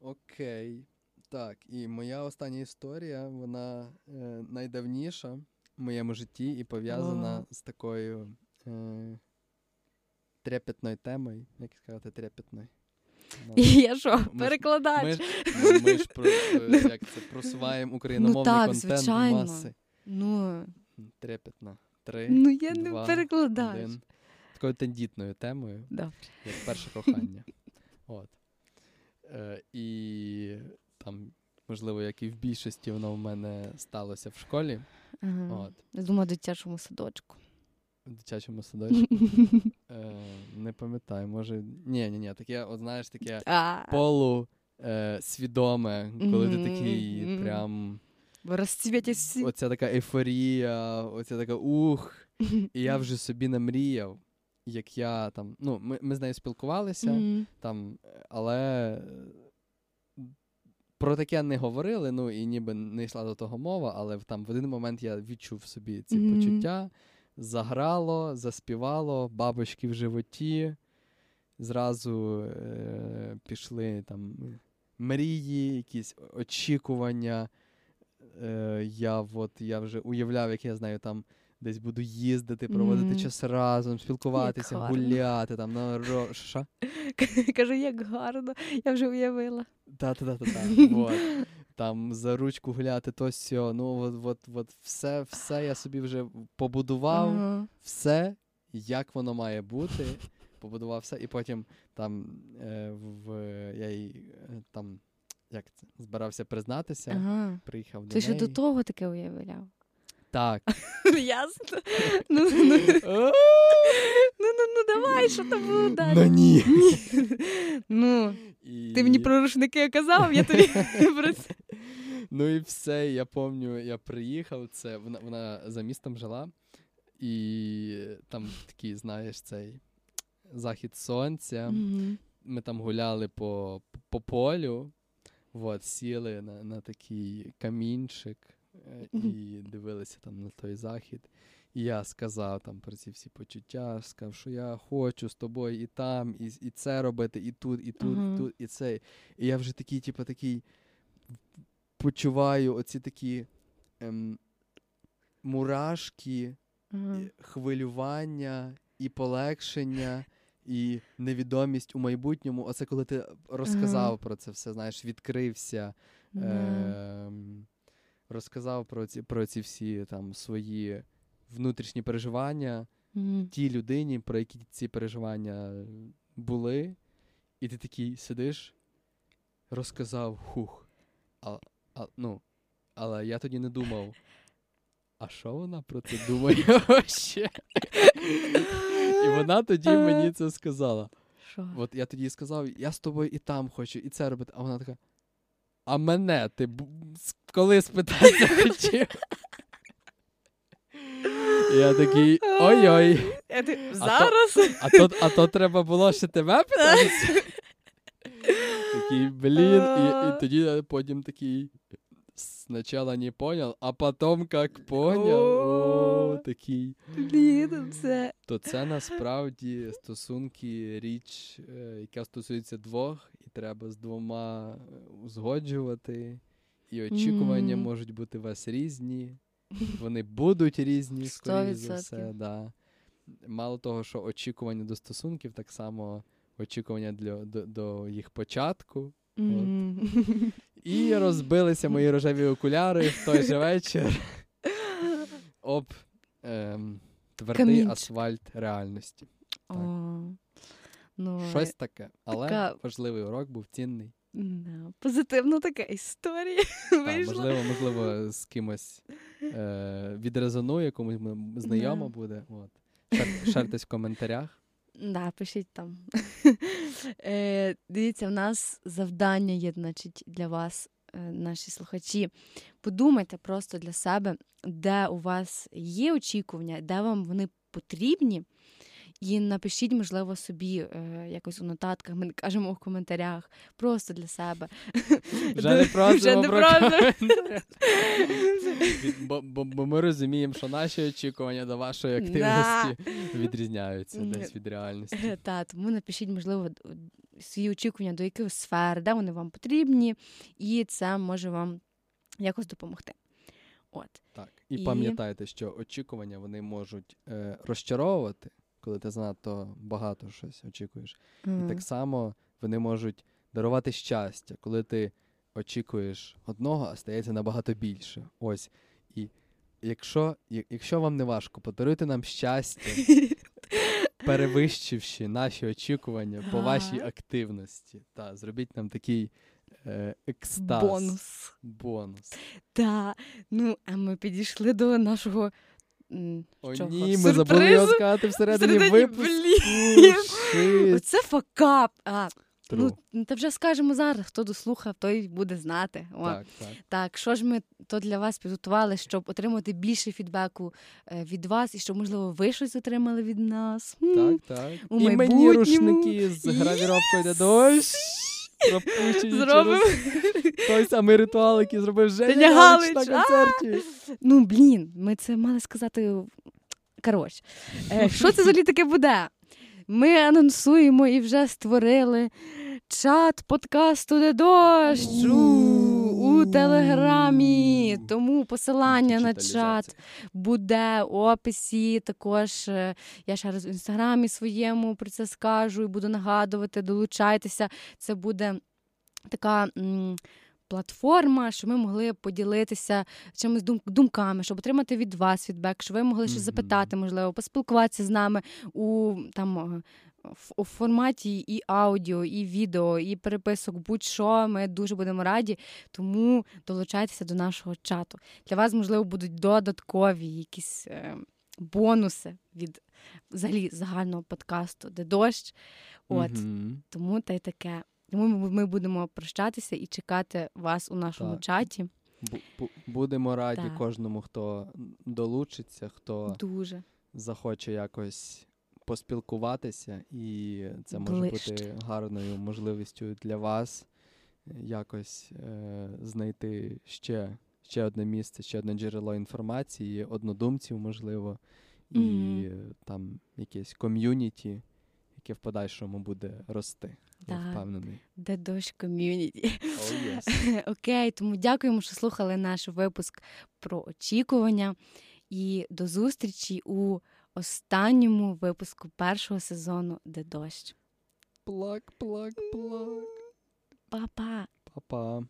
Окей. Так, і моя остання історія, вона е, найдавніша, в моєму житті і пов'язана О. з такою е, трепетною темою. Як сказати, трепетною? Ну, *laughs* І я що, перекладач? Ми ж, ну, ми ж про, е, *laughs* як це, просуваємо україномовний Ну так, контент звичайно. маси. Ну, Трепетна. Три. ну я не перекладач. один. Такою тендітною темою, Добре. як перше *laughs* кохання. От. Е, і там, можливо, як і в більшості, воно в мене сталося в школі. Ага. От. Я думаю, в дитячому садочку. В дитячому садочку. Е, не пам'ятаю, може. Ні, ні, ні, таке, от знаєш, таке А, полу е, свідоме, коли ти такий прям. Оця така ейфорія, оця така ух. І я вже собі намріяв, як я там. Ну, ми, ми з нею спілкувалися, там, але е, про таке не говорили, ну і ніби не йшла до того мова, але там в один момент я відчув собі ці почуття, заграло, заспівало, бабочки в животі. Зразу е, пішли там мрії, якісь очікування. Е, я, от, я вже уявляв, як я знаю, там десь буду їздити, проводити Мгм. час разом, спілкуватися, гарно. гуляти, там на ро... *laughs* Кажу, як гарно, я вже уявила. Та-та-та-та. *laughs* Там за ручку гуляти, то сьо. Ну, от, от, от все, все я собі вже побудував, Ага. все, як воно має бути. Побудував все, і потім там е, в я їй е, там як це збирався признатися, Ага. приїхав до Ти ще неї. до того таке уявляв. Так. *laughs* Ясно. Ну, ну, ну, ну, ну, ну, давай, що там було далі? Ну ні. *laughs* Ну, І... ти мені про рушники казав, я тобі *laughs* про це. Ну і все. Я пам'ятаю, я приїхав. Це вона, вона за містом жила, і там такий, знаєш, цей захід сонця. Ми там гуляли по, по полю, от, сіли на, на такий камінчик е, і дивилися там на той захід. І я сказав там про ці всі почуття, сказав, що я хочу з тобою і там, і, і це робити, і тут, і тут, Ага. і тут, і це. І я вже такий, типу, такий почуваю оці такі ем, мурашки, Ага. і хвилювання, і полегшення, і невідомість у майбутньому. Оце коли ти розказав Ага. про це все, знаєш, відкрився, Да. ем, розказав про ці, про ці всі там свої внутрішні переживання Мгм. тій людині, про які ці переживання були, і ти такий сидиш, розказав хух. А, а, ну, але я тоді не думав. А що вона про це *laughs* думає вообще? І вона тоді мені це сказала. Що? От я тоді сказав, я з тобою і там хочу, і це робити. А вона така. А мене ти коли спитатися *laughs* хотів? Я такий ой-ой. Ти- А то- А то, а то треба було ще тебе питатися. *laughs* Такий, блін, і, і тоді потім такий. Спочатку не понял, а потім як понял. О, такий. Блін, це. То це насправді стосунки річ, е, яка стосується двох, і треба з двома е, узгоджувати. І очікування Мгм. можуть бути у вас різні. Вони будуть різні, скоріш за все. Да. Мало того, що очікування до стосунків, так само очікування для, до, до їх початку. Мгм. І розбилися мої рожеві окуляри в той же *laughs* вечір об ем, твердий Камінчик. асфальт реальності. О, Ну, Щось таке. Але така- важливий урок був цінний. да, позитивна така історія вийшла. можливо, можливо, з кимось е, відрезонує, комусь знайомо Да. буде. От. Шар- Шартесь в коментарях. Да, пишіть там. *laughs* е, дивіться, в нас завдання є, значить, для вас, е, наші слухачі. Подумайте просто для себе, де у вас є очікування, де вам вони потрібні. І напишіть, можливо, собі е, якось у нотатках, ми не кажемо в коментарях, просто для себе. *laughs* Вже не просимо про Бо, бо, бо ми розуміємо, що наші очікування до вашої активності відрізняються десь від реальності. Е, *laughs* Та, тому напишіть, можливо, свої очікування до яких сфер, де вони вам потрібні, і це може вам якось допомогти. От. Так. І, І- пам'ятайте, що очікування вони можуть е, розчаровувати, коли ти занадто багато щось очікуєш. І так само вони можуть дарувати щастя, коли ти очікуєш одного, а стається набагато більше. Ось. І якщо, якщо вам не важко, подаруйте нам щастя, *laughs* перевищивши наші очікування по вашій активності. Та, зробіть нам такий е, екстаз. Бонус. Бонус. Та, ну, а ми підійшли до нашого. О, чого? ні, ми забули його сказати всередині, Всередині, випуску. Оце факап. А, ну, та вже скажемо зараз, хто дослухав, той буде знати. О, Так, так. Так, що ж ми то для вас підготували, щоб отримати більше фідбеку е, від вас, і щоб, можливо, ви щось отримали від нас. Так, так. у І мені рушники з гравіровкою де дощ. Через той самий ритуал, який зробив Женя Галич на концерті. Ну, блін, ми це мали сказати. Коротше, е, що це взагалі таке буде? Ми анонсуємо і вже створили чат подкасту де дощ телеграмі. Тому посилання на чат буде в описі. Також е, я ще раз в інстаграмі своєму про це скажу і буду нагадувати, долучайтеся. Це буде така. Платформа, щоб ми могли поділитися чимось дум- думками, щоб отримати від вас фідбек, щоб ви могли щось запитати, можливо, поспілкуватися з нами у там у форматі і аудіо, і відео, і переписок, будь-що. Ми дуже будемо раді. Тому долучайтеся до нашого чату. Для вас, можливо, будуть додаткові якісь е, бонуси від взагалі загального подкасту, де дощ. От Мгм. тому та й таке. Тому ми, будемо прощатися і чекати вас у нашому Так. чаті. Бу- бу- Будемо раді Так. кожному, хто долучиться, хто Дуже захоче якось поспілкуватися, і це може Ближче. бути гарною можливістю для вас якось е, знайти ще, ще одне місце, ще одне джерело інформації, однодумців, можливо, і е, там якесь ком'юніті, яке в подальшому буде рости. Я Так. впевнений. де дощ ком'юніті. Oh. *laughs* Окей, тому дякуємо, що слухали наш випуск про очікування. І до зустрічі у останньому випуску першого сезону Де дощ. Плак, плак, плак. Па-па! Па-па.